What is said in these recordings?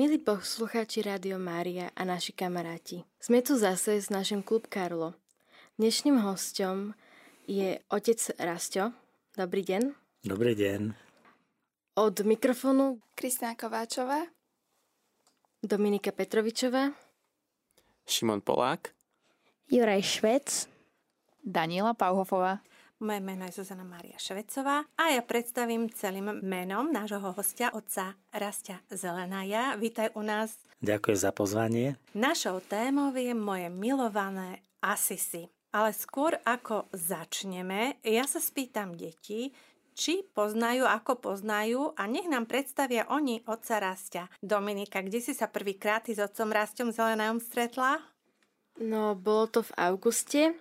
Milí poslucháči Rádio Mária a naši kamaráti, sme tu zase s našim klub Karlo. Dnešným hostom je otec Rasto. Dobrý deň. Dobrý deň. Od mikrofónu Kristýna Kováčová. Dominika Petrovičová. Šimon Polák. Juraj Švec. Daniela Pauhofová. Moje meno je Zuzana Mária Švecová a ja predstavím celým menom nášho hostia, otca Rastia Zelenaja. Vítaj u nás. Ďakujem za pozvanie. Našou témou je moje milované Asisi. Ale skôr ako začneme, ja sa spýtam deti, či poznajú, ako poznajú a nech nám predstavia oni otca Rastia. Dominika, kde si sa prvýkrát s otcom Rastom Zelenajom stretla? No, bolo to v auguste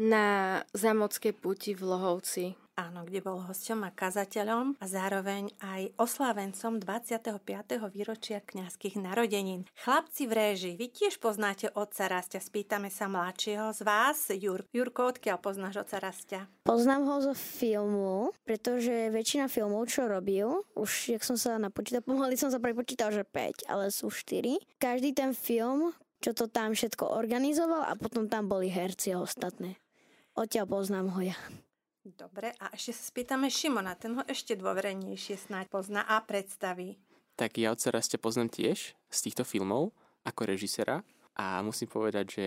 na Zamockej puti v Lohovci. Áno, kde bol hosťom a kazateľom a zároveň aj oslávencom 25. výročia kňazských narodenín. Chlapci v réži, vy tiež poznáte otca Rastia, spýtame sa mladšieho z vás. Jur, Jurko, odkiaľ poznáš otca Rastia? Poznám ho zo filmu, pretože väčšina filmov, čo robil, už jak som sa napočítal, pomaly som sa prepočítal, že 5, ale sú 4. Každý ten film, čo to tam všetko organizoval a potom tam boli herci a ostatné. Odtiaľ poznám ho ja. Dobre, a ešte sa spýtame Šimona, ten ho ešte dôverenejšie snáď pozná a predstaví. Tak ja od Raste poznám tiež z týchto filmov ako režisera a musím povedať, že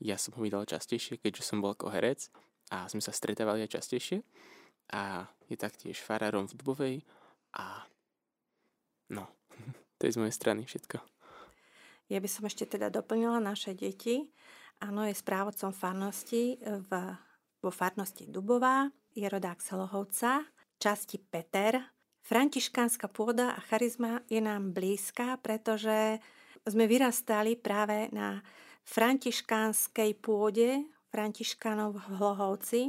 ja som ho videl častejšie, keďže som bol ako herec a sme sa stretávali aj častejšie a je taktiež farárom v Dubovej a no, to je z mojej strany všetko. Ja by som ešte teda doplnila naše deti. Áno, je správodcom farnosti v vo farnosti Dubová, je rodák Selohovca, časti Peter. Františkánska pôda a charizma je nám blízka, pretože sme vyrastali práve na františkánskej pôde Františkánov v Hlohovci,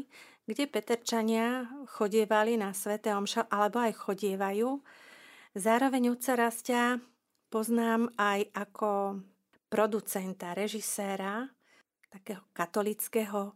kde Peterčania chodievali na Svete Omša, alebo aj chodievajú. Zároveň otca Rastia poznám aj ako producenta, režiséra, takého katolického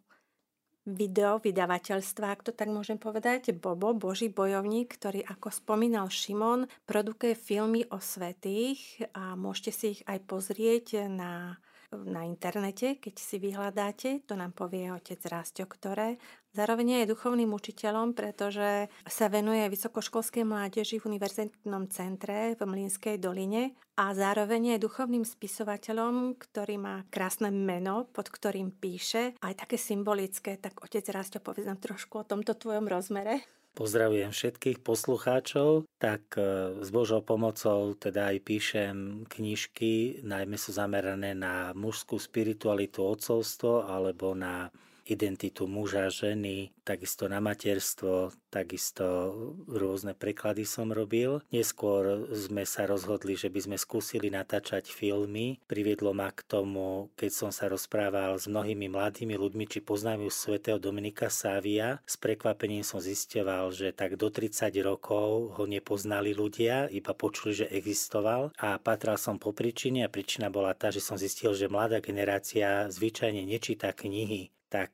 video vydavateľstva, ak to tak môžem povedať, Bobo, Boží bojovník, ktorý, ako spomínal Šimon, produkuje filmy o svetých a môžete si ich aj pozrieť na na internete, keď si vyhľadáte, to nám povie otec Rásťo, ktoré zároveň je duchovným učiteľom, pretože sa venuje vysokoškolskej mládeži v univerzitnom centre v Mlínskej doline a zároveň je duchovným spisovateľom, ktorý má krásne meno, pod ktorým píše, aj také symbolické, tak otec Rásťo, povedz nám trošku o tomto tvojom rozmere. Pozdravujem všetkých poslucháčov. Tak e, s Božou pomocou teda aj píšem knižky, najmä sú zamerané na mužskú spiritualitu, odcovstvo alebo na identitu muža, ženy, takisto na materstvo, takisto rôzne preklady som robil. Neskôr sme sa rozhodli, že by sme skúsili natáčať filmy. Priviedlo ma k tomu, keď som sa rozprával s mnohými mladými ľuďmi, či poznajú svätého Dominika Sávia. S prekvapením som zistoval, že tak do 30 rokov ho nepoznali ľudia, iba počuli, že existoval. A patral som po príčine a príčina bola tá, že som zistil, že mladá generácia zvyčajne nečíta knihy tak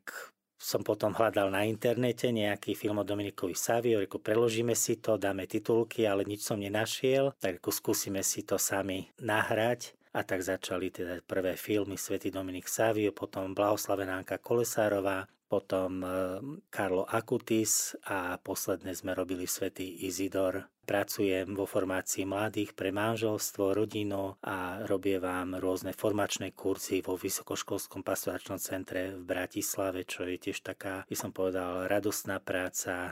som potom hľadal na internete nejaký film o Dominikovi Savio, ako preložíme si to, dáme titulky, ale nič som nenašiel, tak ako skúsime si to sami nahrať. A tak začali teda prvé filmy Svetý Dominik Savio, potom Blahoslavenánka Kolesárová, potom e, Karlo Akutis a posledné sme robili Svetý Izidor. Pracujem vo formácii mladých pre manželstvo, rodinu a robievam rôzne formačné kurzy vo Vysokoškolskom pastoračnom centre v Bratislave, čo je tiež taká, by som povedal, radostná práca e,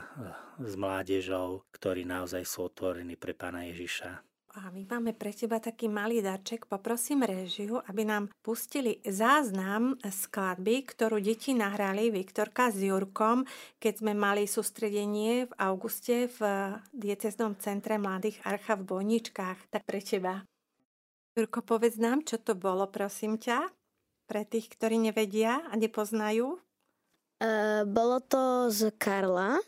s mládežou, ktorí naozaj sú otvorení pre Pána Ježiša. A my máme pre teba taký malý darček. Poprosím režiu, aby nám pustili záznam skladby, ktorú deti nahrali Viktorka s Jurkom, keď sme mali sústredenie v auguste v dieceznom centre mladých Archa v Bojničkách. Tak pre teba. Jurko, povedz nám, čo to bolo, prosím ťa, pre tých, ktorí nevedia a nepoznajú. Uh, bolo to z Karla,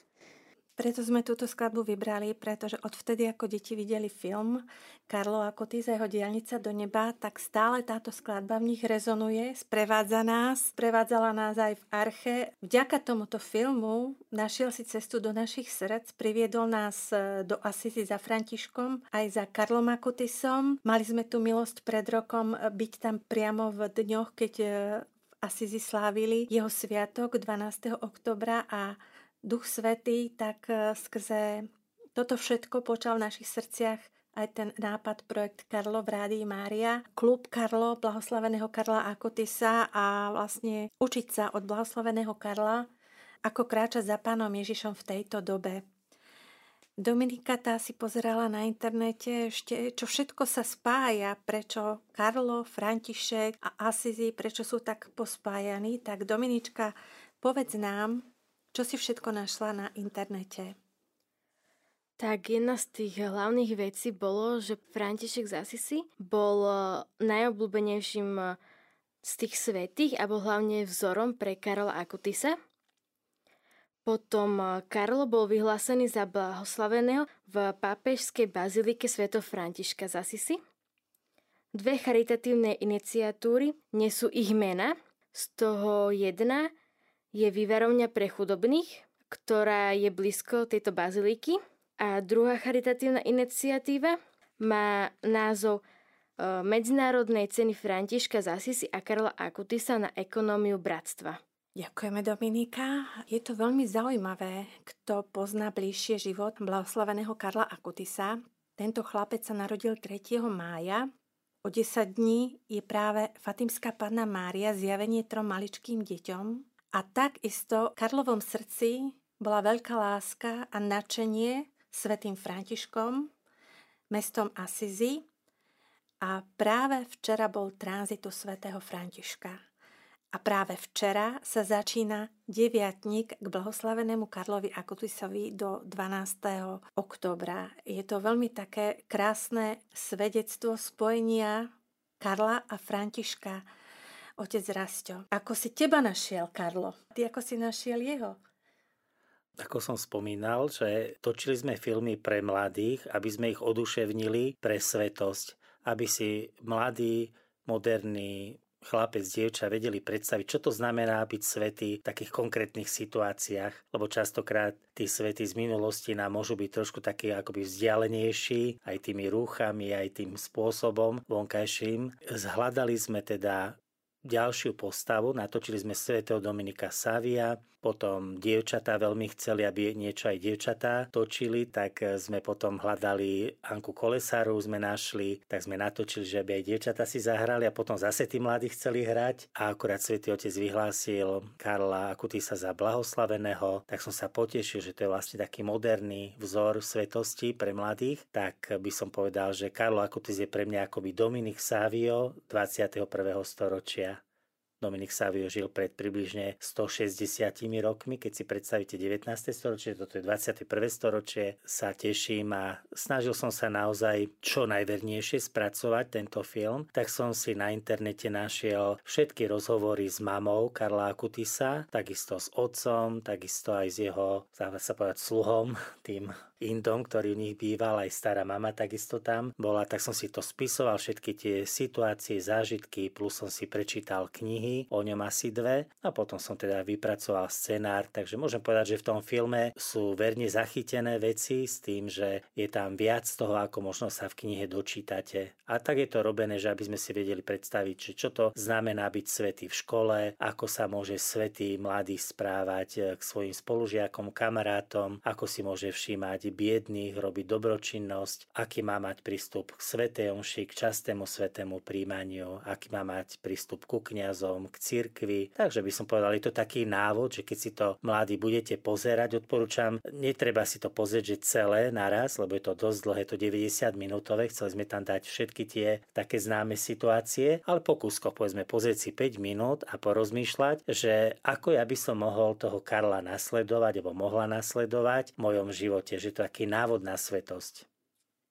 Preto sme túto skladbu vybrali, pretože odvtedy, ako deti videli film Karlo za jeho dielnica do neba, tak stále táto skladba v nich rezonuje, sprevádza nás, sprevádzala nás aj v arche. Vďaka tomuto filmu našiel si cestu do našich srdc, priviedol nás e, do Asisi za Františkom, aj za Karlom Akutisom. Mali sme tu milosť pred rokom e, byť tam priamo v dňoch, keď e, v Asisi slávili jeho sviatok 12. oktobra a Duch Svetý tak e, skrze toto všetko počal v našich srdciach aj ten nápad projekt Karlo v Rádii Mária, klub Karlo, blahoslaveného Karla Akotisa a vlastne učiť sa od blahoslaveného Karla, ako kráčať za pánom Ježišom v tejto dobe. Dominika tá si pozerala na internete ešte, čo všetko sa spája, prečo Karlo, František a Asizi, prečo sú tak pospájaní. Tak Dominička, povedz nám, čo si všetko našla na internete? Tak jedna z tých hlavných vecí bolo, že František z Asisi bol eh, najobľúbenejším eh, z tých svetých a bol hlavne vzorom pre Karola Akutisa. Potom eh, Karlo bol vyhlásený za blahoslaveného v pápežskej bazilike Sveto Františka z Asisi. Dve charitatívne iniciatúry nesú ich mena, z toho jedna je vývarovňa pre chudobných, ktorá je blízko tejto baziliky. A druhá charitatívna iniciatíva má názov e, Medzinárodnej ceny Františka z Asisi a Karla Akutisa na ekonómiu bratstva. Ďakujeme Dominika. Je to veľmi zaujímavé, kto pozná bližšie život blahoslaveného Karla Akutisa. Tento chlapec sa narodil 3. mája. O 10 dní je práve Fatimská panna Mária zjavenie trom maličkým deťom a takisto v Karlovom srdci bola veľká láska a nadšenie svetým Františkom, mestom Asizi a práve včera bol tranzitu svätého Františka. A práve včera sa začína deviatník k blahoslavenému Karlovi Akutisovi do 12. oktobra. Je to veľmi také krásne svedectvo spojenia Karla a Františka otec Rasto. Ako si teba našiel, Karlo? Ty ako si našiel jeho? Ako som spomínal, že točili sme filmy pre mladých, aby sme ich oduševnili pre svetosť, aby si mladí, moderní chlapec, dievča vedeli predstaviť, čo to znamená byť svetý v takých konkrétnych situáciách, lebo častokrát tí svety z minulosti nám môžu byť trošku takí akoby vzdialenejší, aj tými rúchami, aj tým spôsobom vonkajším. Zhľadali sme teda ďalšiu postavu. Natočili sme svetého Dominika Savia, potom dievčatá veľmi chceli, aby niečo aj dievčatá točili, tak sme potom hľadali Anku Kolesáru, sme našli, tak sme natočili, že aby aj dievčatá si zahrali a potom zase tí mladí chceli hrať a akurát svätý Otec vyhlásil Karla Akutisa za blahoslaveného, tak som sa potešil, že to je vlastne taký moderný vzor svetosti pre mladých, tak by som povedal, že Karlo Akutis je pre mňa akoby Dominik Savio 21. storočia. Dominik Savio žil pred približne 160 rokmi. Keď si predstavíte 19. storočie, toto je 21. storočie, sa teším a snažil som sa naozaj čo najvernejšie spracovať tento film. Tak som si na internete našiel všetky rozhovory s mamou Karla Akutisa, takisto s otcom, takisto aj s jeho, sa povedať, sluhom, tým Indom, ktorý u nich býval, aj stará mama takisto tam bola, tak som si to spisoval, všetky tie situácie, zážitky, plus som si prečítal knihy, o ňom asi dve a potom som teda vypracoval scenár, takže môžem povedať, že v tom filme sú verne zachytené veci s tým, že je tam viac toho, ako možno sa v knihe dočítate. A tak je to robené, že aby sme si vedeli predstaviť, že čo to znamená byť svetý v škole, ako sa môže svetý mladý správať k svojim spolužiakom, kamarátom, ako si môže všímať biedných, robiť dobročinnosť, aký má mať prístup k svetej omši, k častému svetému príjmaniu, aký má mať prístup ku kňazom, k cirkvi. Takže by som povedal, je to taký návod, že keď si to mladí budete pozerať, odporúčam, netreba si to pozrieť, že celé naraz, lebo je to dosť dlhé, to 90 minútové, chceli sme tam dať všetky tie také známe situácie, ale po kúskoch povedzme pozrieť si 5 minút a porozmýšľať, že ako ja by som mohol toho Karla nasledovať, alebo mohla nasledovať v mojom živote, že to taký návod na svetosť.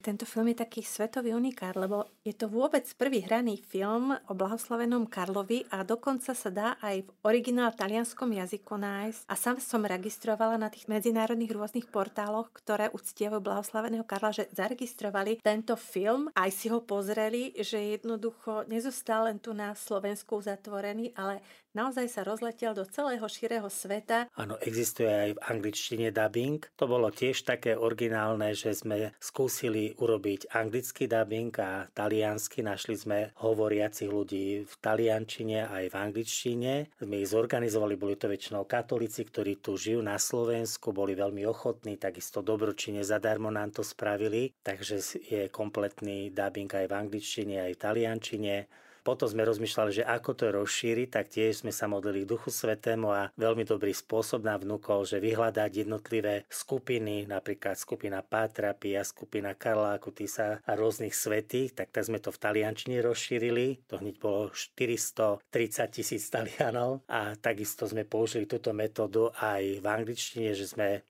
Tento film je taký svetový unikát, lebo je to vôbec prvý hraný film o blahoslavenom Karlovi a dokonca sa dá aj v originál talianskom jazyku nájsť. A sám som registrovala na tých medzinárodných rôznych portáloch, ktoré uctievajú blahoslaveného Karla, že zaregistrovali tento film, aj si ho pozreli, že jednoducho nezostal len tu na Slovensku zatvorený, ale naozaj sa rozletel do celého širého sveta. Áno, existuje aj v angličtine dubbing. To bolo tiež také originálne, že sme skúsili urobiť anglický dubbing a taliansky. Našli sme hovoriacich ľudí v taliančine aj v angličtine. Sme ich zorganizovali, boli to väčšinou katolíci, ktorí tu žijú na Slovensku, boli veľmi ochotní, takisto dobročine zadarmo nám to spravili. Takže je kompletný dubbing aj v angličtine, aj v taliančine. Potom sme rozmýšľali, že ako to rozšíriť, tak tiež sme sa modlili k Duchu Svetému a veľmi dobrý spôsob nám vnúkol, že vyhľadať jednotlivé skupiny, napríklad skupina Pátra, Pia, skupina Karla Kutisa a rôznych svetých, tak tak sme to v taliančine rozšírili. To hneď bolo 430 tisíc talianov a takisto sme použili túto metódu aj v angličtine, že sme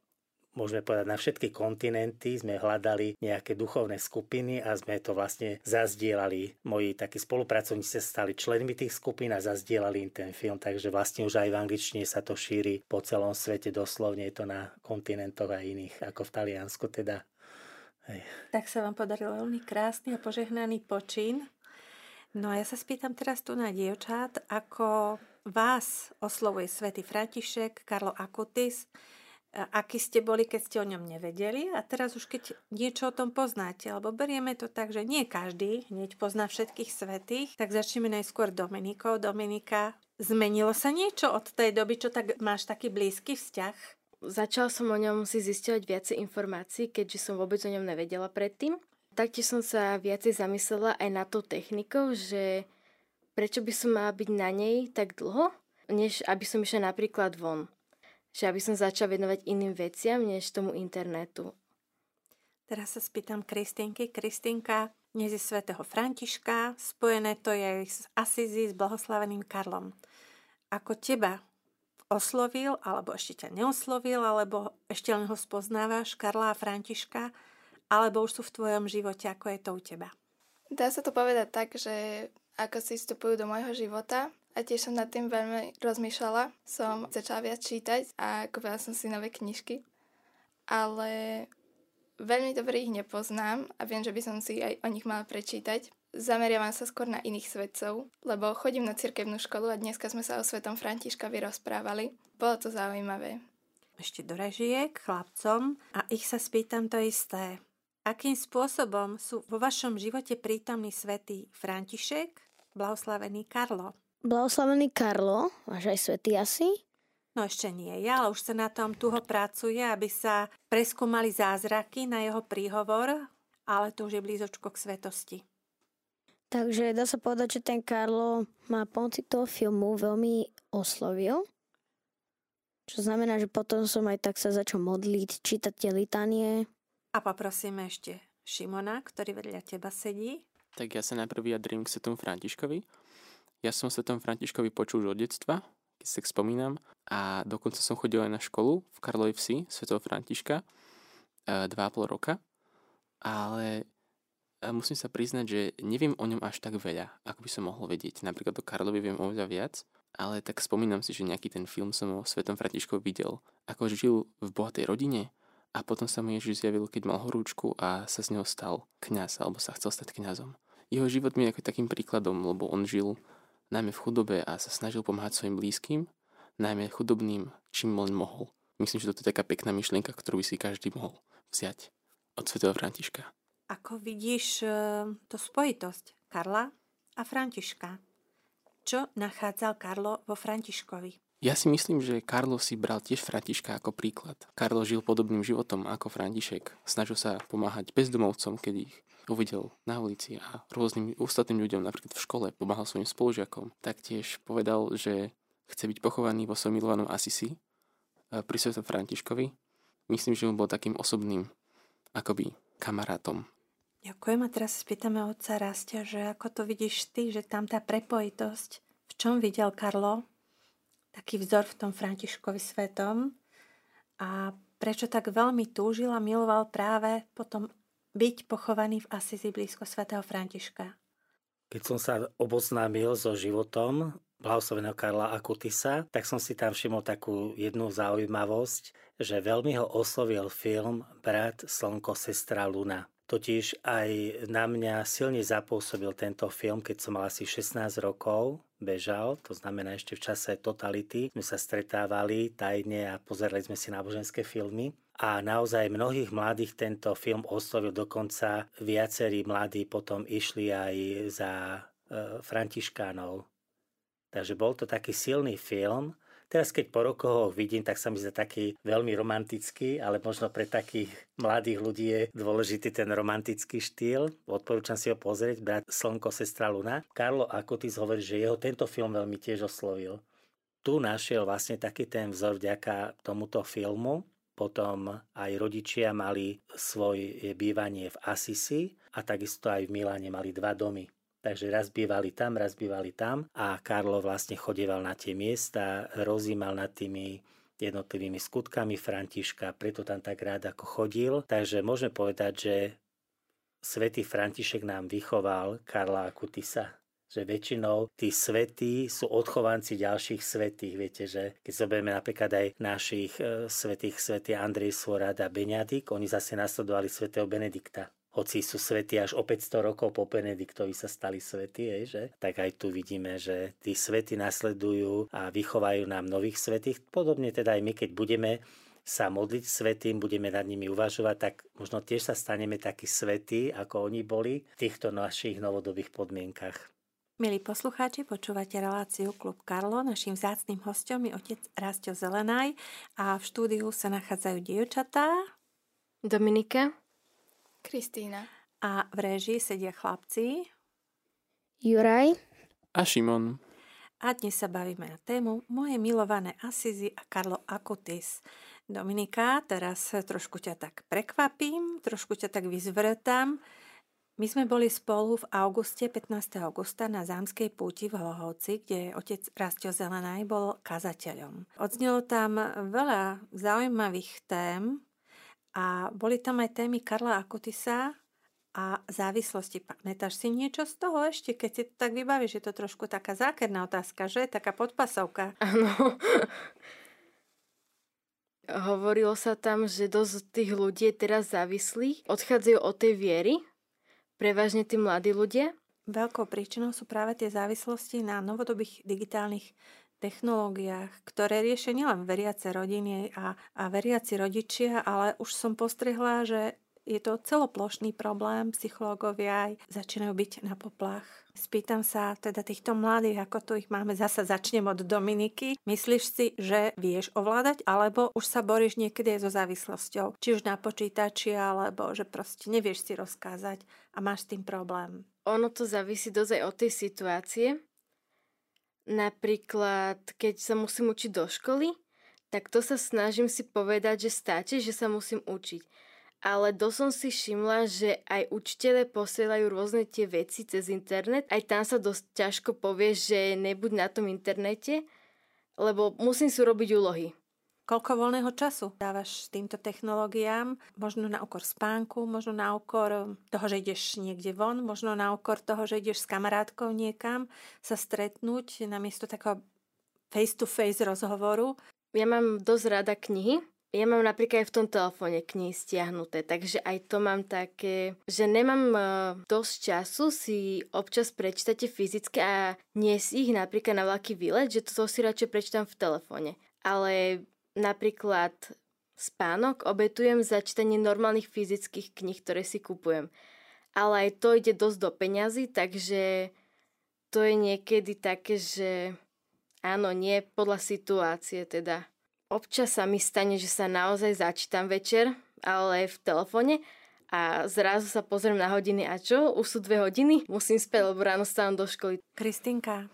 môžeme povedať, na všetky kontinenty sme hľadali nejaké duchovné skupiny a sme to vlastne zazdielali. Moji takí spolupracovníci sa stali členmi tých skupín a zazdielali im ten film, takže vlastne už aj v angličtine sa to šíri po celom svete, doslovne je to na kontinentoch a iných, ako v Taliansku teda. Hej. Tak sa vám podaril veľmi krásny a požehnaný počin. No a ja sa spýtam teraz tu na dievčat, ako vás oslovuje svätý František, Karlo Akutis, aký ste boli, keď ste o ňom nevedeli a teraz už keď niečo o tom poznáte, alebo berieme to tak, že nie každý hneď pozná všetkých svetých, tak začneme najskôr Dominikou. Dominika, zmenilo sa niečo od tej doby, čo tak máš taký blízky vzťah? Začala som o ňom si zistovať viacej informácií, keďže som vôbec o ňom nevedela predtým. Taktiež som sa viacej zamyslela aj na to technikou, že prečo by som mala byť na nej tak dlho, než aby som išla napríklad von že aby som začal venovať iným veciam, než tomu internetu. Teraz sa spýtam Kristinky. Kristinka, dnes je svätého Františka, spojené to je s Asizi, s blahoslaveným Karlom. Ako teba oslovil, alebo ešte ťa neoslovil, alebo ešte len ho spoznávaš, Karla a Františka, alebo už sú v tvojom živote, ako je to u teba? Dá sa to povedať tak, že ako si vstupujú do môjho života, a tiež som nad tým veľmi rozmýšľala. Som začala viac čítať a kúpila som si nové knižky. Ale veľmi dobre ich nepoznám a viem, že by som si aj o nich mala prečítať. Zameriavam sa skôr na iných svetcov, lebo chodím na cirkevnú školu a dneska sme sa o svetom Františka vyrozprávali. Bolo to zaujímavé. Ešte do režie k chlapcom a ich sa spýtam to isté. Akým spôsobom sú vo vašom živote prítomní svätý František, blahoslavený Karlo? Blahoslavený Karlo, máš aj svetý asi? No ešte nie ja, ale už sa na tom tuho pracuje, aby sa preskúmali zázraky na jeho príhovor, ale to už je blízočko k svetosti. Takže dá sa povedať, že ten Karlo ma pomoci toho filmu veľmi oslovil. Čo znamená, že potom som aj tak sa začal modliť, čítať tie litanie. A poprosíme ešte Šimona, ktorý vedľa teba sedí. Tak ja sa najprv vyjadrím k svetom Františkovi. Ja som sa tom Františkovi počul už od detstva, keď sa spomínam, a dokonca som chodil aj na školu v Karlovej vsi svetov Františka, e, dva a pol roka, ale e, musím sa priznať, že neviem o ňom až tak veľa, ako by som mohol vedieť. Napríklad o Karlovi viem oveľa viac, ale tak spomínam si, že nejaký ten film som o Svetom Františkovi videl, ako žil v bohatej rodine a potom sa mu Ježiš zjavil, keď mal horúčku a sa z neho stal kňaz, alebo sa chcel stať kňazom. Jeho život mi je ako takým príkladom, lebo on žil najmä v chudobe a sa snažil pomáhať svojim blízkym, najmä chudobným, čím len mohol. Myslím, že toto je taká pekná myšlienka, ktorú by si každý mohol vziať od svätého Františka. Ako vidíš e, to spojitosť Karla a Františka? Čo nachádzal Karlo vo Františkovi? Ja si myslím, že Karlo si bral tiež Františka ako príklad. Karlo žil podobným životom ako František. Snažil sa pomáhať bezdomovcom, keď ich uvidel na ulici a rôznym ostatným ľuďom, napríklad v škole, pomáhal svojim spolužiakom. Taktiež povedal, že chce byť pochovaný vo svojom milovanom Asisi pri svetom Františkovi. Myslím, že mu bol takým osobným akoby kamarátom. Ďakujem a teraz spýtame otca Rastia, že ako to vidíš ty, že tam tá prepojitosť, v čom videl Karlo taký vzor v tom Františkovi svetom a prečo tak veľmi túžil a miloval práve potom byť pochovaný v Asizi blízko svätého Františka? Keď som sa oboznámil so životom blahoslaveného Karla Akutisa, tak som si tam všimol takú jednu zaujímavosť, že veľmi ho oslovil film Brat, Slnko, Sestra, Luna. Totiž aj na mňa silne zapôsobil tento film, keď som mal asi 16 rokov, bežal, to znamená ešte v čase totality. Sme sa stretávali tajne a pozerali sme si náboženské filmy. A naozaj mnohých mladých tento film oslovil, dokonca viacerí mladí potom išli aj za e, františkánov. Takže bol to taký silný film, Teraz, keď po rokoch ho vidím, tak sa mi zdá taký veľmi romantický, ale možno pre takých mladých ľudí je dôležitý ten romantický štýl. Odporúčam si ho pozrieť, Brat Slnko, Sestra Luna. Karlo Akotis hovorí, že jeho tento film veľmi tiež oslovil. Tu našiel vlastne taký ten vzor vďaka tomuto filmu. Potom aj rodičia mali svoje bývanie v Asisi a takisto aj v Miláne mali dva domy. Takže raz bývali tam, raz bývali tam a Karlo vlastne chodieval na tie miesta, rozímal nad tými jednotlivými skutkami Františka, preto tam tak rád ako chodil. Takže môžeme povedať, že svätý František nám vychoval Karla Akutisa že väčšinou tí svetí sú odchovanci ďalších svetých. Viete, že keď zoberieme napríklad aj našich e, svetých, svätý Andrej Svorad a Beňadik, oni zase nasledovali svätého Benedikta hoci sú svety až o 500 rokov po Benediktovi sa stali svety, je, že? tak aj tu vidíme, že tí svety nasledujú a vychovajú nám nových svetých. Podobne teda aj my, keď budeme sa modliť svetým, budeme nad nimi uvažovať, tak možno tiež sa staneme takí svetí, ako oni boli v týchto našich novodobých podmienkach. Milí poslucháči, počúvate reláciu Klub Karlo. Naším vzácným hostom je otec Rastio Zelenaj a v štúdiu sa nachádzajú dievčatá. Dominika. Kristýna. A v režii sedia chlapci. Juraj. A Šimon. A dnes sa bavíme na tému Moje milované Asizi a Karlo Akutis. Dominika, teraz trošku ťa tak prekvapím, trošku ťa tak vyzvrtám. My sme boli spolu v auguste, 15. augusta na Zámskej púti v Hlohovci, kde otec Rastio Zelenaj bol kazateľom. Odznelo tam veľa zaujímavých tém, a boli tam aj témy Karla Akutisa a závislosti. Pamätáš si niečo z toho ešte, keď si to tak vybavíš? Je to trošku taká zákerná otázka, že? Taká podpasovka. Áno. Hovorilo sa tam, že dosť tých ľudí je teraz závislých, odchádzajú od tej viery, prevažne tí mladí ľudia. Veľkou príčinou sú práve tie závislosti na novodobých digitálnych technológiách, ktoré riešia nielen veriace rodiny a, a veriaci rodičia, ale už som postrehla, že je to celoplošný problém, psychológovia aj začínajú byť na poplach. Spýtam sa teda týchto mladých, ako tu ich máme, zasa začnem od Dominiky. Myslíš si, že vieš ovládať, alebo už sa boríš niekedy aj so závislosťou? Či už na počítači, alebo že proste nevieš si rozkázať a máš s tým problém? Ono to závisí dosť aj od tej situácie. Napríklad, keď sa musím učiť do školy, tak to sa snažím si povedať, že stačí, že sa musím učiť. Ale do som si všimla, že aj učiteľe posielajú rôzne tie veci cez internet. Aj tam sa dosť ťažko povie, že nebuď na tom internete, lebo musím si urobiť úlohy. Koľko voľného času dávaš týmto technológiám? Možno na okor spánku, možno na okor toho, že ideš niekde von, možno na okor toho, že ideš s kamarátkou niekam sa stretnúť namiesto takého face-to-face rozhovoru. Ja mám dosť rada knihy, ja mám napríklad aj v tom telefóne knihy stiahnuté, takže aj to mám také, že nemám uh, dosť času si občas prečítať fyzicky a nie si ich napríklad na veľký výlet, že to si radšej prečítam v telefóne. Ale napríklad spánok obetujem za čítanie normálnych fyzických kníh, ktoré si kupujem. Ale aj to ide dosť do peňazí, takže to je niekedy také, že áno, nie podľa situácie teda. Občas sa mi stane, že sa naozaj začítam večer, ale v telefóne a zrazu sa pozriem na hodiny a čo? Už sú dve hodiny? Musím spieť, lebo ráno stávam do školy. Kristinka,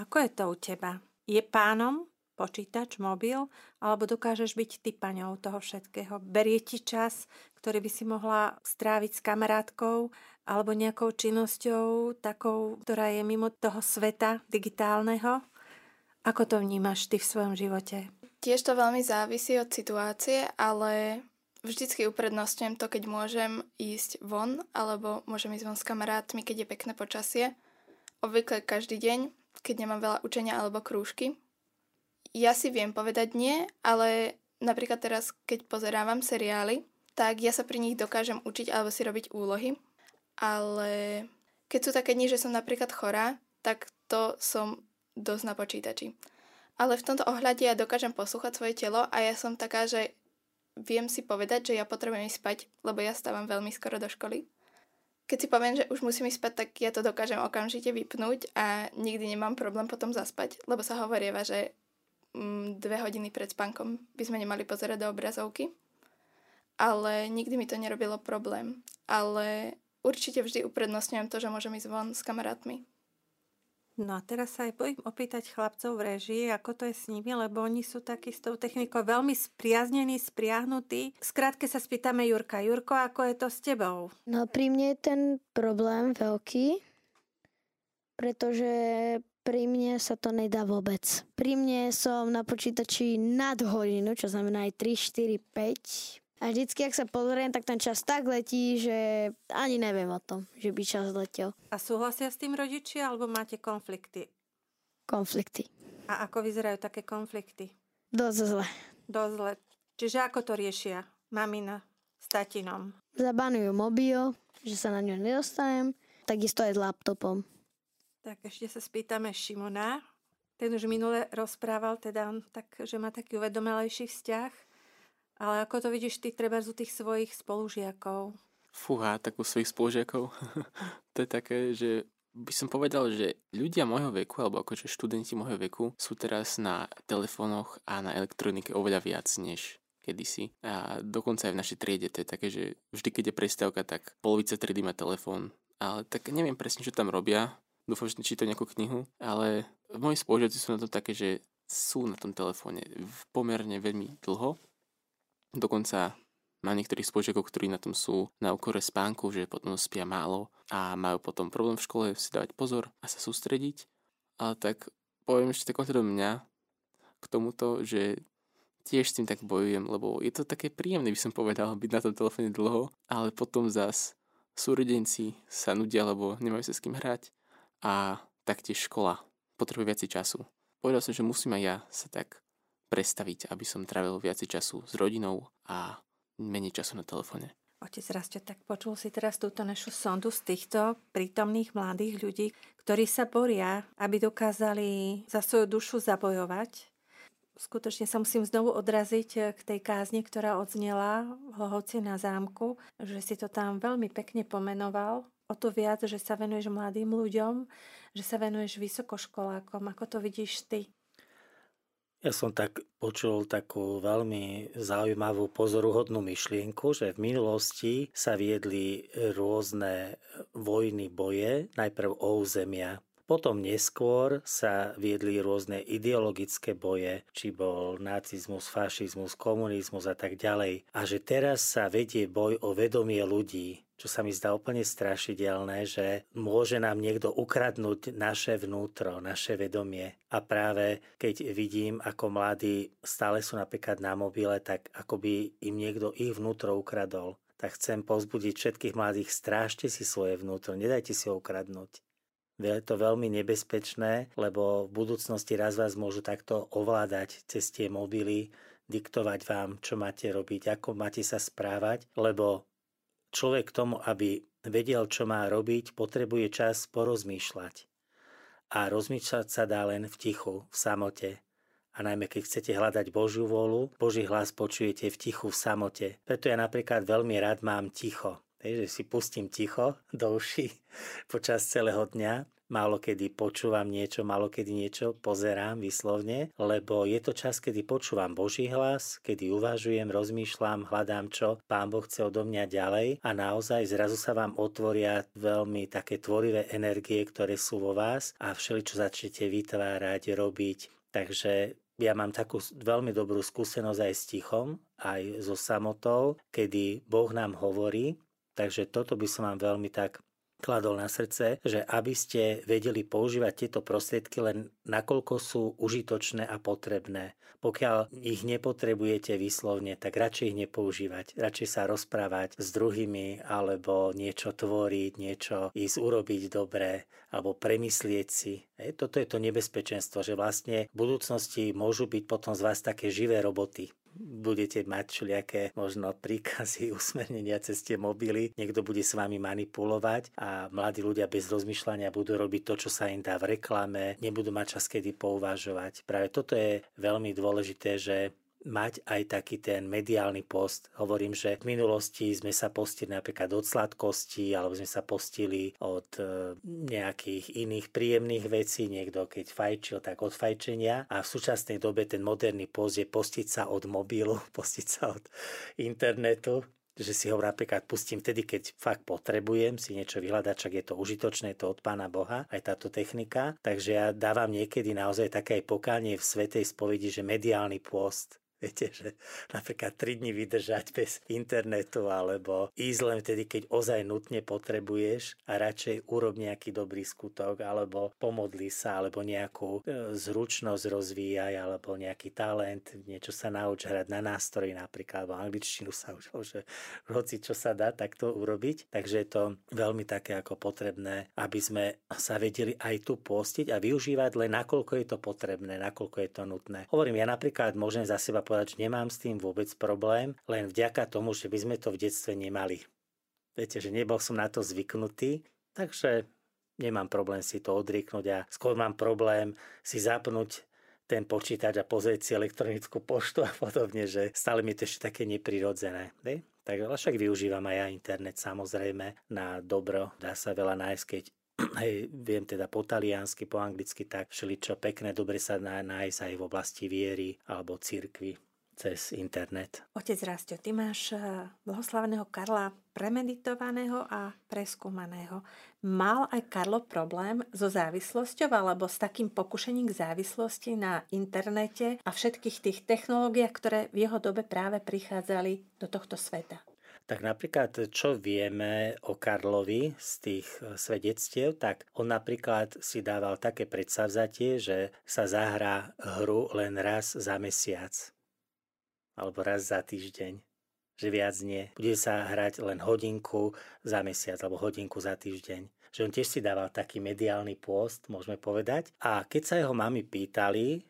ako je to u teba? Je pánom počítač, mobil, alebo dokážeš byť ty paňou toho všetkého. Berie ti čas, ktorý by si mohla stráviť s kamarátkou alebo nejakou činnosťou, takou, ktorá je mimo toho sveta digitálneho. Ako to vnímaš ty v svojom živote? Tiež to veľmi závisí od situácie, ale vždycky uprednostňujem to, keď môžem ísť von, alebo môžem ísť von s kamarátmi, keď je pekné počasie. Obvykle každý deň, keď nemám veľa učenia alebo krúžky. Ja si viem povedať nie, ale napríklad teraz, keď pozerávam seriály, tak ja sa pri nich dokážem učiť alebo si robiť úlohy. Ale keď sú také dni, že som napríklad chorá, tak to som dosť na počítači. Ale v tomto ohľade ja dokážem poslúchať svoje telo a ja som taká, že viem si povedať, že ja potrebujem ísť spať, lebo ja stávam veľmi skoro do školy. Keď si poviem, že už musím ísť spať, tak ja to dokážem okamžite vypnúť a nikdy nemám problém potom zaspať, lebo sa hovorieva, že mm, dve hodiny pred spánkom by sme nemali pozerať do obrazovky. Ale nikdy mi to nerobilo problém. Ale určite vždy uprednostňujem to, že môžem ísť von s kamarátmi. No a teraz sa aj bojím opýtať chlapcov v režii, ako to je s nimi, lebo oni sú takí s tou technikou veľmi spriaznení, spriahnutí. Skrátke sa spýtame Jurka. Jurko, ako je to s tebou? No pri mne je ten problém veľký, pretože pri mne sa to nedá vôbec. Pri mne som na počítači nad hodinu, čo znamená aj 3, 4, 5 a vždycky, ak sa pozriem, tak ten čas tak letí, že ani neviem o tom, že by čas letel. A súhlasia s tým rodičia, alebo máte konflikty? Konflikty. A ako vyzerajú také konflikty? Dosť zle. Dosť zle. Čiže ako to riešia mamina s tatinom? Zabanujú mobil, že sa na ňo nedostanem, takisto aj s laptopom. Tak ešte sa spýtame Šimona. Ten už minule rozprával, teda tak, že má taký uvedomelejší vzťah ale ako to vidíš ty treba z tých svojich spolužiakov? Fúha, tak u svojich spolužiakov. to je také, že by som povedal, že ľudia môjho veku, alebo akože študenti môjho veku, sú teraz na telefónoch a na elektronike oveľa viac než kedysi. A dokonca aj v našej triede to je také, že vždy, keď je prestávka, tak polovica triedy má telefón. Ale tak neviem presne, čo tam robia. Dúfam, že čítajú nejakú knihu. Ale moji spolužiaci sú na to také, že sú na tom telefóne pomerne veľmi dlho Dokonca mám niektorých spolužiakov, ktorí na tom sú na úkore spánku, že potom spia málo a majú potom problém v škole si dávať pozor a sa sústrediť. Ale tak poviem ešte tak do mňa k tomuto, že tiež s tým tak bojujem, lebo je to také príjemné, by som povedal, byť na tom telefóne dlho, ale potom zas súrodenci sa nudia, lebo nemajú sa s kým hrať a taktiež škola potrebuje viac času. Povedal som, že musím aj ja sa tak prestaviť, aby som trávil viac času s rodinou a menej času na telefóne. Otec Rasto, tak počul si teraz túto našu sondu z týchto prítomných mladých ľudí, ktorí sa boria, aby dokázali za svoju dušu zabojovať. Skutočne sa musím znovu odraziť k tej kázni, ktorá odznela v Hlohovci na zámku, že si to tam veľmi pekne pomenoval. O to viac, že sa venuješ mladým ľuďom, že sa venuješ vysokoškolákom. Ako to vidíš ty? Ja som tak počul takú veľmi zaujímavú pozoruhodnú myšlienku, že v minulosti sa viedli rôzne vojny, boje, najprv o územia. Potom neskôr sa viedli rôzne ideologické boje, či bol nacizmus, fašizmus, komunizmus a tak ďalej. A že teraz sa vedie boj o vedomie ľudí, čo sa mi zdá úplne strašidelné, že môže nám niekto ukradnúť naše vnútro, naše vedomie. A práve keď vidím, ako mladí stále sú napríklad na mobile, tak ako by im niekto ich vnútro ukradol. Tak chcem pozbudiť všetkých mladých, strážte si svoje vnútro, nedajte si ho ukradnúť. Je to veľmi nebezpečné, lebo v budúcnosti raz vás môžu takto ovládať cez tie mobily, diktovať vám, čo máte robiť, ako máte sa správať, lebo Človek k tomu, aby vedel, čo má robiť, potrebuje čas porozmýšľať. A rozmýšľať sa dá len v tichu, v samote. A najmä keď chcete hľadať Božiu vôľu, Boží hlas počujete v tichu, v samote. Preto ja napríklad veľmi rád mám ticho. Takže si pustím ticho do uši počas celého dňa málo kedy počúvam niečo, málo kedy niečo pozerám vyslovne, lebo je to čas, kedy počúvam Boží hlas, kedy uvažujem, rozmýšľam, hľadám, čo Pán Boh chce odo mňa ďalej a naozaj zrazu sa vám otvoria veľmi také tvorivé energie, ktoré sú vo vás a všeličo začnete vytvárať, robiť. Takže ja mám takú veľmi dobrú skúsenosť aj s tichom, aj so samotou, kedy Boh nám hovorí, takže toto by som vám veľmi tak kladol na srdce, že aby ste vedeli používať tieto prostriedky len nakoľko sú užitočné a potrebné. Pokiaľ ich nepotrebujete vyslovne, tak radšej ich nepoužívať. Radšej sa rozprávať s druhými alebo niečo tvoriť, niečo ísť urobiť dobre alebo premyslieť si. E, toto je to nebezpečenstvo, že vlastne v budúcnosti môžu byť potom z vás také živé roboty budete mať všelijaké možno príkazy, usmernenia cez tie mobily, niekto bude s vami manipulovať a mladí ľudia bez rozmýšľania budú robiť to, čo sa im dá v reklame, nebudú mať čas kedy pouvažovať. Práve toto je veľmi dôležité, že mať aj taký ten mediálny post. Hovorím, že v minulosti sme sa postili napríklad od sladkosti, alebo sme sa postili od e, nejakých iných príjemných vecí. Niekto keď fajčil, tak od fajčenia. A v súčasnej dobe ten moderný post je postiť sa od mobilu, postiť sa od internetu že si ho napríklad pustím vtedy, keď fakt potrebujem si niečo vyhľadať, čak je to užitočné, to od Pána Boha, aj táto technika. Takže ja dávam niekedy naozaj také pokánie v Svetej spovedi, že mediálny pôst Viete, že napríklad 3 dní vydržať bez internetu alebo ísť len vtedy, keď ozaj nutne potrebuješ a radšej urob nejaký dobrý skutok alebo pomodli sa alebo nejakú e, zručnosť rozvíjaj alebo nejaký talent, niečo sa nauč hrať na nástroji napríklad alebo angličtinu sa už, že hoci čo sa dá, tak to urobiť. Takže je to veľmi také ako potrebné, aby sme sa vedeli aj tu postiť a využívať len nakoľko je to potrebné, nakoľko je to nutné. Hovorím, ja napríklad môžem za seba povedať, že nemám s tým vôbec problém, len vďaka tomu, že by sme to v detstve nemali. Viete, že nebol som na to zvyknutý, takže nemám problém si to odrieknúť a skôr mám problém si zapnúť ten počítač a pozrieť si elektronickú poštu a podobne, že stále mi to ešte také neprirodzené. Ne? Tak ale však využívam aj ja internet samozrejme na dobro. Dá sa veľa nájsť, keď hej, viem teda po taliansky, po anglicky, tak všeličo pekné, dobre sa nájsť aj v oblasti viery alebo cirkvy cez internet. Otec Rastio, ty máš eh, blahoslaveného Karla premeditovaného a preskúmaného. Mal aj Karlo problém so závislosťou alebo s takým pokušením k závislosti na internete a všetkých tých technológiách, ktoré v jeho dobe práve prichádzali do tohto sveta? Tak napríklad, čo vieme o Karlovi z tých e, svedectiev, tak on napríklad si dával také predsavzatie, že sa zahrá hru len raz za mesiac alebo raz za týždeň že viac nie. Bude sa hrať len hodinku za mesiac alebo hodinku za týždeň. Že on tiež si dával taký mediálny pôst, môžeme povedať. A keď sa jeho mami pýtali,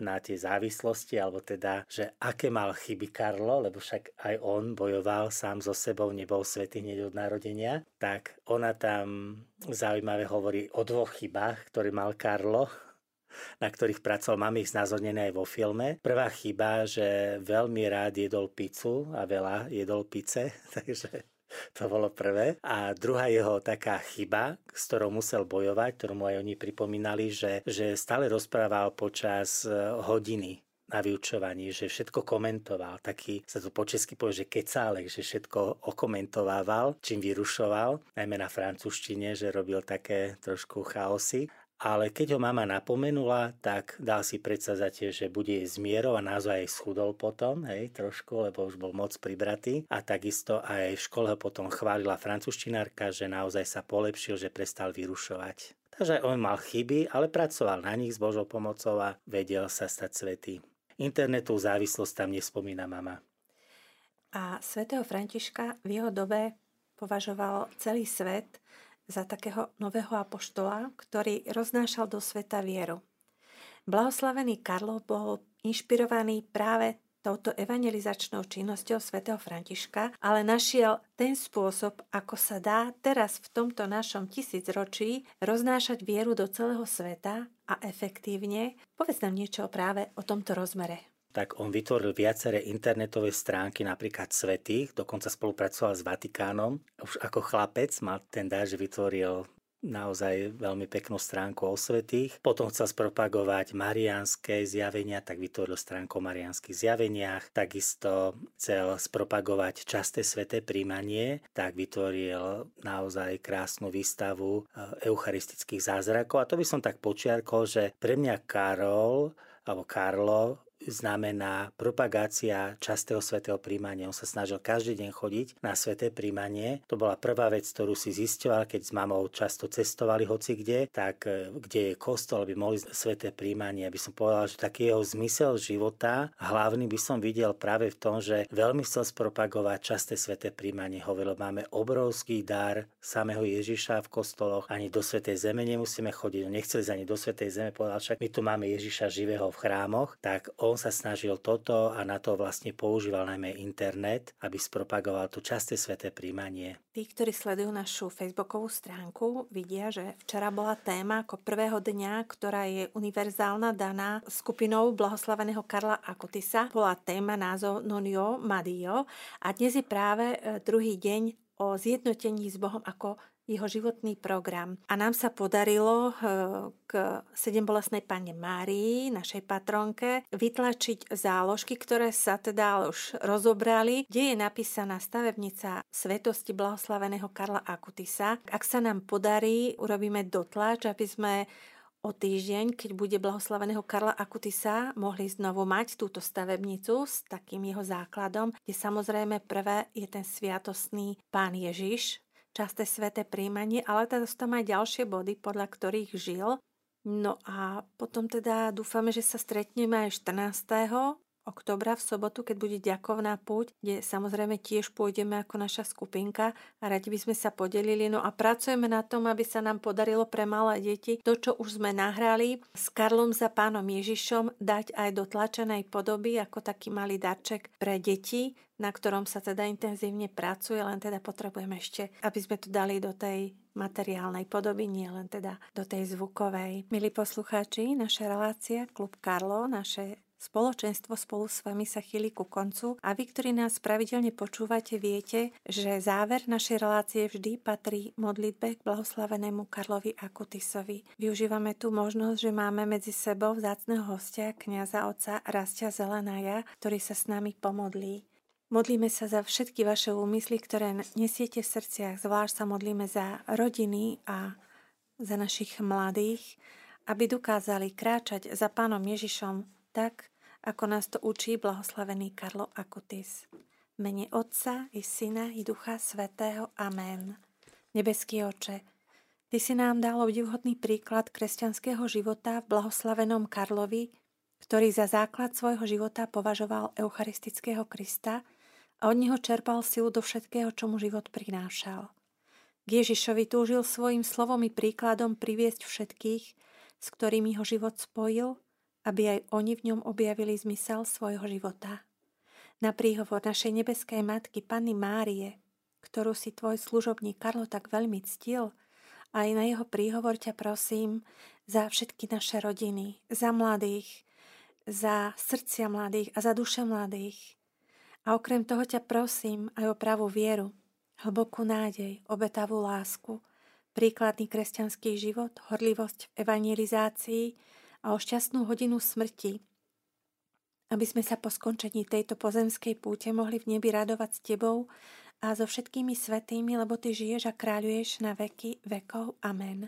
na tie závislosti, alebo teda, že aké mal chyby Karlo, lebo však aj on bojoval sám so sebou, nebol svetý hneď od narodenia, tak ona tam zaujímavé hovorí o dvoch chybách, ktoré mal Karlo, na ktorých pracoval, máme ich znázornené aj vo filme. Prvá chyba, že veľmi rád jedol pizzu a veľa jedol pice, takže to bolo prvé. A druhá jeho taká chyba, s ktorou musel bojovať, ktorú mu aj oni pripomínali, že, že stále rozprával počas e, hodiny na vyučovaní, že všetko komentoval. Taký sa to po česky povie, že kecálek, že všetko okomentovával, čím vyrušoval, najmä na francúzštine, že robil také trošku chaosy ale keď ho mama napomenula, tak dal si predsazate, že bude s mierou a naozaj aj schudol potom, hej, trošku, lebo už bol moc pribratý. A takisto aj v škole ho potom chválila francúzštinárka, že naozaj sa polepšil, že prestal vyrušovať. Takže on mal chyby, ale pracoval na nich s Božou pomocou a vedel sa stať svetý. Internetu závislosť tam nespomína mama. A svätého Františka v jeho dobe považoval celý svet za takého nového apoštola, ktorý roznášal do sveta vieru. Blahoslavený Karlo bol inšpirovaný práve touto evangelizačnou činnosťou svätého Františka, ale našiel ten spôsob, ako sa dá teraz v tomto našom tisícročí roznášať vieru do celého sveta a efektívne. Povedz nám niečo práve o tomto rozmere tak on vytvoril viaceré internetové stránky, napríklad svetých, dokonca spolupracoval s Vatikánom. Už ako chlapec mal ten dar, že vytvoril naozaj veľmi peknú stránku o svetých. Potom chcel spropagovať marianské zjavenia, tak vytvoril stránku o marianských zjaveniach. Takisto chcel spropagovať časté sveté príjmanie, tak vytvoril naozaj krásnu výstavu eh, eucharistických zázrakov. A to by som tak počiarkol, že pre mňa Karol alebo Karlo znamená propagácia častého svetého príjmania. On sa snažil každý deň chodiť na sveté príjmanie. To bola prvá vec, ktorú si zisťoval, keď s mamou často cestovali hoci kde, tak e, kde je kostol, aby mohli sveté príjmanie. Aby som povedal, že taký jeho zmysel života, hlavný by som videl práve v tom, že veľmi chcel spropagovať časté sveté príjmanie. Hovoril, máme obrovský dar samého Ježiša v kostoloch, ani do svetej zeme nemusíme chodiť, nechceli ani do svetej zeme, povedal však my tu máme Ježiša živého v chrámoch, tak on sa snažil toto a na to vlastne používal najmä internet, aby spropagoval to časté sveté príjmanie. Tí, ktorí sledujú našu facebookovú stránku, vidia, že včera bola téma ako prvého dňa, ktorá je univerzálna daná skupinou blahoslaveného Karla Akutisa. Bola téma názov Nonio Madio a dnes je práve e, druhý deň o zjednotení s Bohom ako jeho životný program. A nám sa podarilo eh, k sedembolesnej pane Márii, našej patronke, vytlačiť záložky, ktoré sa teda už rozobrali, kde je napísaná stavebnica svetosti blahoslaveného Karla Akutisa. Ak sa nám podarí, urobíme dotlač, aby sme o týždeň, keď bude blahoslaveného Karla Akutisa, mohli znovu mať túto stavebnicu s takým jeho základom, kde samozrejme prvé je ten sviatostný pán Ježiš, časté sveté príjmanie, ale teda sú tam aj ďalšie body, podľa ktorých žil. No a potom teda dúfame, že sa stretneme aj 14 oktobra v sobotu, keď bude ďakovná púť, kde samozrejme tiež pôjdeme ako naša skupinka a radi by sme sa podelili. No a pracujeme na tom, aby sa nám podarilo pre malé deti to, čo už sme nahrali s Karlom za pánom Ježišom, dať aj do tlačenej podoby ako taký malý darček pre deti, na ktorom sa teda intenzívne pracuje, len teda potrebujeme ešte, aby sme to dali do tej materiálnej podoby, nie len teda do tej zvukovej. Milí poslucháči, naša relácia Klub Karlo, naše Spoločenstvo spolu s vami sa chýli ku koncu a vy, ktorí nás pravidelne počúvate, viete, že záver našej relácie vždy patrí modlitbe k blahoslavenému Karlovi Akutisovi. Využívame tu možnosť, že máme medzi sebou vzácného hostia, kniaza oca Rastia Zelenaja, ktorý sa s nami pomodlí. Modlíme sa za všetky vaše úmysly, ktoré nesiete v srdciach. Zvlášť sa modlíme za rodiny a za našich mladých, aby dokázali kráčať za Pánom Ježišom tak, ako nás to učí blahoslavený Karlo Akutis. Mene Otca i Syna i Ducha Svetého. Amen. Nebeský oče, Ty si nám dal obdivhodný príklad kresťanského života v blahoslavenom Karlovi, ktorý za základ svojho života považoval eucharistického Krista – a od neho čerpal silu do všetkého, čo mu život prinášal. K Ježišovi túžil svojim slovom i príkladom priviesť všetkých, s ktorými ho život spojil, aby aj oni v ňom objavili zmysel svojho života. Na príhovor našej nebeskej matky Panny Márie, ktorú si tvoj služobník Karlo tak veľmi ctil, aj na jeho príhovor ťa prosím za všetky naše rodiny, za mladých, za srdcia mladých a za duše mladých, a okrem toho ťa prosím aj o pravú vieru, hlbokú nádej, obetavú lásku, príkladný kresťanský život, horlivosť v evangelizácii a o šťastnú hodinu smrti, aby sme sa po skončení tejto pozemskej púte mohli v nebi radovať s Tebou a so všetkými svetými, lebo Ty žiješ a kráľuješ na veky vekov. Amen.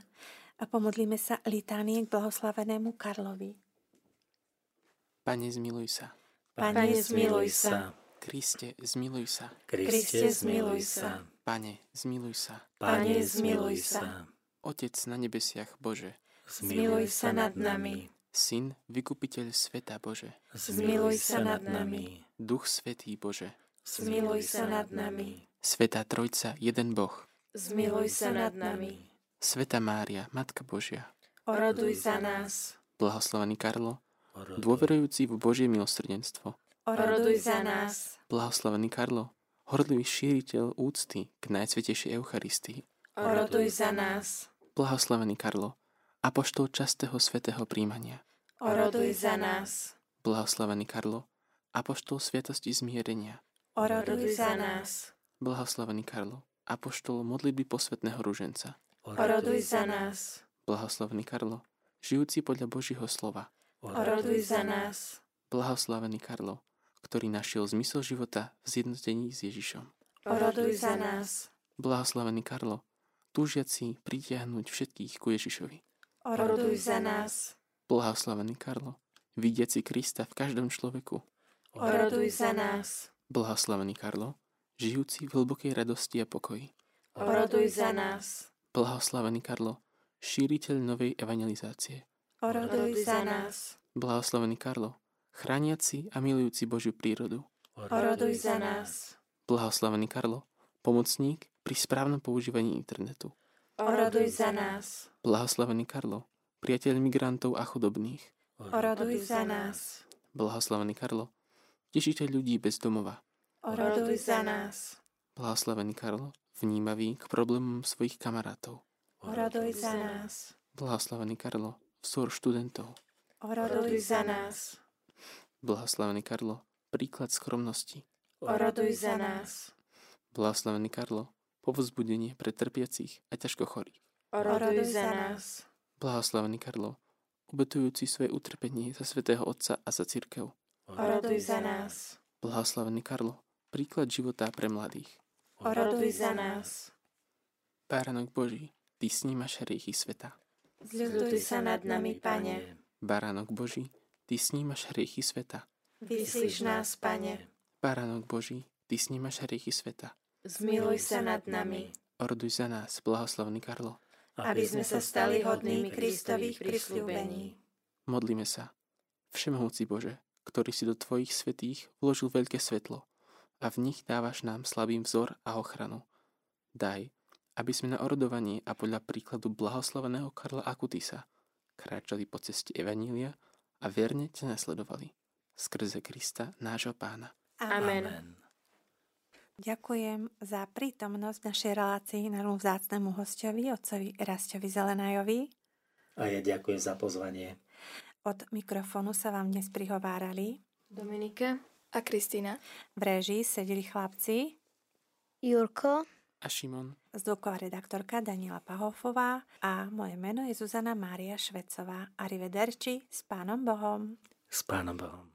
A pomodlíme sa litánie k blahoslavenému Karlovi. Pane, zmiluj sa. Pane, zmiluj sa. Kriste, zmiluj sa. Kriste, zmiluj sa. Pane, zmiluj sa. Pane, zmiluj sa. Otec na nebesiach, Bože. Zmiluj sa nad nami. Syn, vykupiteľ sveta, Bože. Zmiluj sa nad nami. Duch Svetý, Bože. Zmiluj sa nad nami. Svetá Trojca, jeden Boh. Zmiluj sa nad nami. Sveta Mária, Matka Božia. Oroduj za nás. Blahoslavený Karlo, dôverujúci v Božie milosrdenstvo oroduj za nás. Blahoslavený Karlo, horlivý šíriteľ úcty k Najsvetejšej Eucharistii. Oroduj za nás. Blahoslavený Karlo, apoštol častého svetého príjmania. Oroduj za nás. Blahoslavený Karlo, apoštol sviatosti zmierenia. Oroduj za nás. Blahoslavený Karlo, apoštol modlitby posvetného ruženca. Oroduj za nás. Blahoslavený Karlo, žijúci podľa Božího slova. Oroduj za nás. Blahoslavený Karlo, ktorý našiel zmysel života v zjednotení s Ježišom. Oroduj za nás. Blahoslavený Karlo, túžiaci pritiahnuť všetkých ku Ježišovi. Oroduj za nás. Blahoslavený Karlo, vidiaci Krista v každom človeku. Oroduj za nás. Blahoslavený Karlo, žijúci v hlbokej radosti a pokoji. Oroduj za nás. Blahoslavený Karlo, šíriteľ novej evangelizácie. Oroduj za nás. Blahoslavený Karlo, chrániaci a milujúci Božiu prírodu. Oroduj za nás. Blahoslavený Karlo, pomocník pri správnom používaní internetu. Oroduj za nás. Blahoslavený Karlo, priateľ migrantov a chudobných. Oroduj za nás. Blahoslavený Karlo, tešiteľ ľudí bez domova. Oroduj za nás. Blahoslavený Karlo, vnímavý k problémom svojich kamarátov. Oroduj za nás. Blahoslavený Karlo, vzor študentov. Oroduj za nás. Blahoslavený Karlo, príklad skromnosti. Oroduj za nás. Blahoslavený Karlo, povzbudenie pre trpiacich a ťažko chorých. Oroduj za nás. Blahoslavený Karlo, obetujúci svoje utrpenie za svätého Otca a za církev. Oroduj za nás. Blahoslavený Karlo, príklad života pre mladých. Oroduj za nás. Báránok Boží, Ty snímaš hriechy sveta. Zľutuj sa nad nami, Pane. Baránok Boží, Ty snímaš hriechy sveta. Vyslíš nás, Pane. Baránok Boží, Ty snímaš hriechy sveta. Zmiluj sa nad nami, Oroduj za nás, blahoslavný Karlo. aby sme sa stali hodnými Kristových prisľúbení. Modlíme sa. Všemohúci Bože, ktorý si do Tvojich svetých vložil veľké svetlo a v nich dávaš nám slabým vzor a ochranu. Daj, aby sme na orodovanie a podľa príkladu blahoslaveného Karla Akutisa kráčali po ceste Evanília a verne ťa nasledovali. Skrze Krista, nášho pána. Amen. Ďakujem za prítomnosť v našej relácii nášmu vzácnemu hostovi, otcovi Rastovi Zelenajovi. A ja ďakujem za pozvanie. Od mikrofónu sa vám dnes prihovárali. Dominika? A Kristýna? V režii sedeli chlapci, Jurko, A Šimon, zvuková redaktorka Daniela Pahofová a moje meno je Zuzana Mária Švecová. Arrivederci s Pánom Bohom. S Pánom Bohom.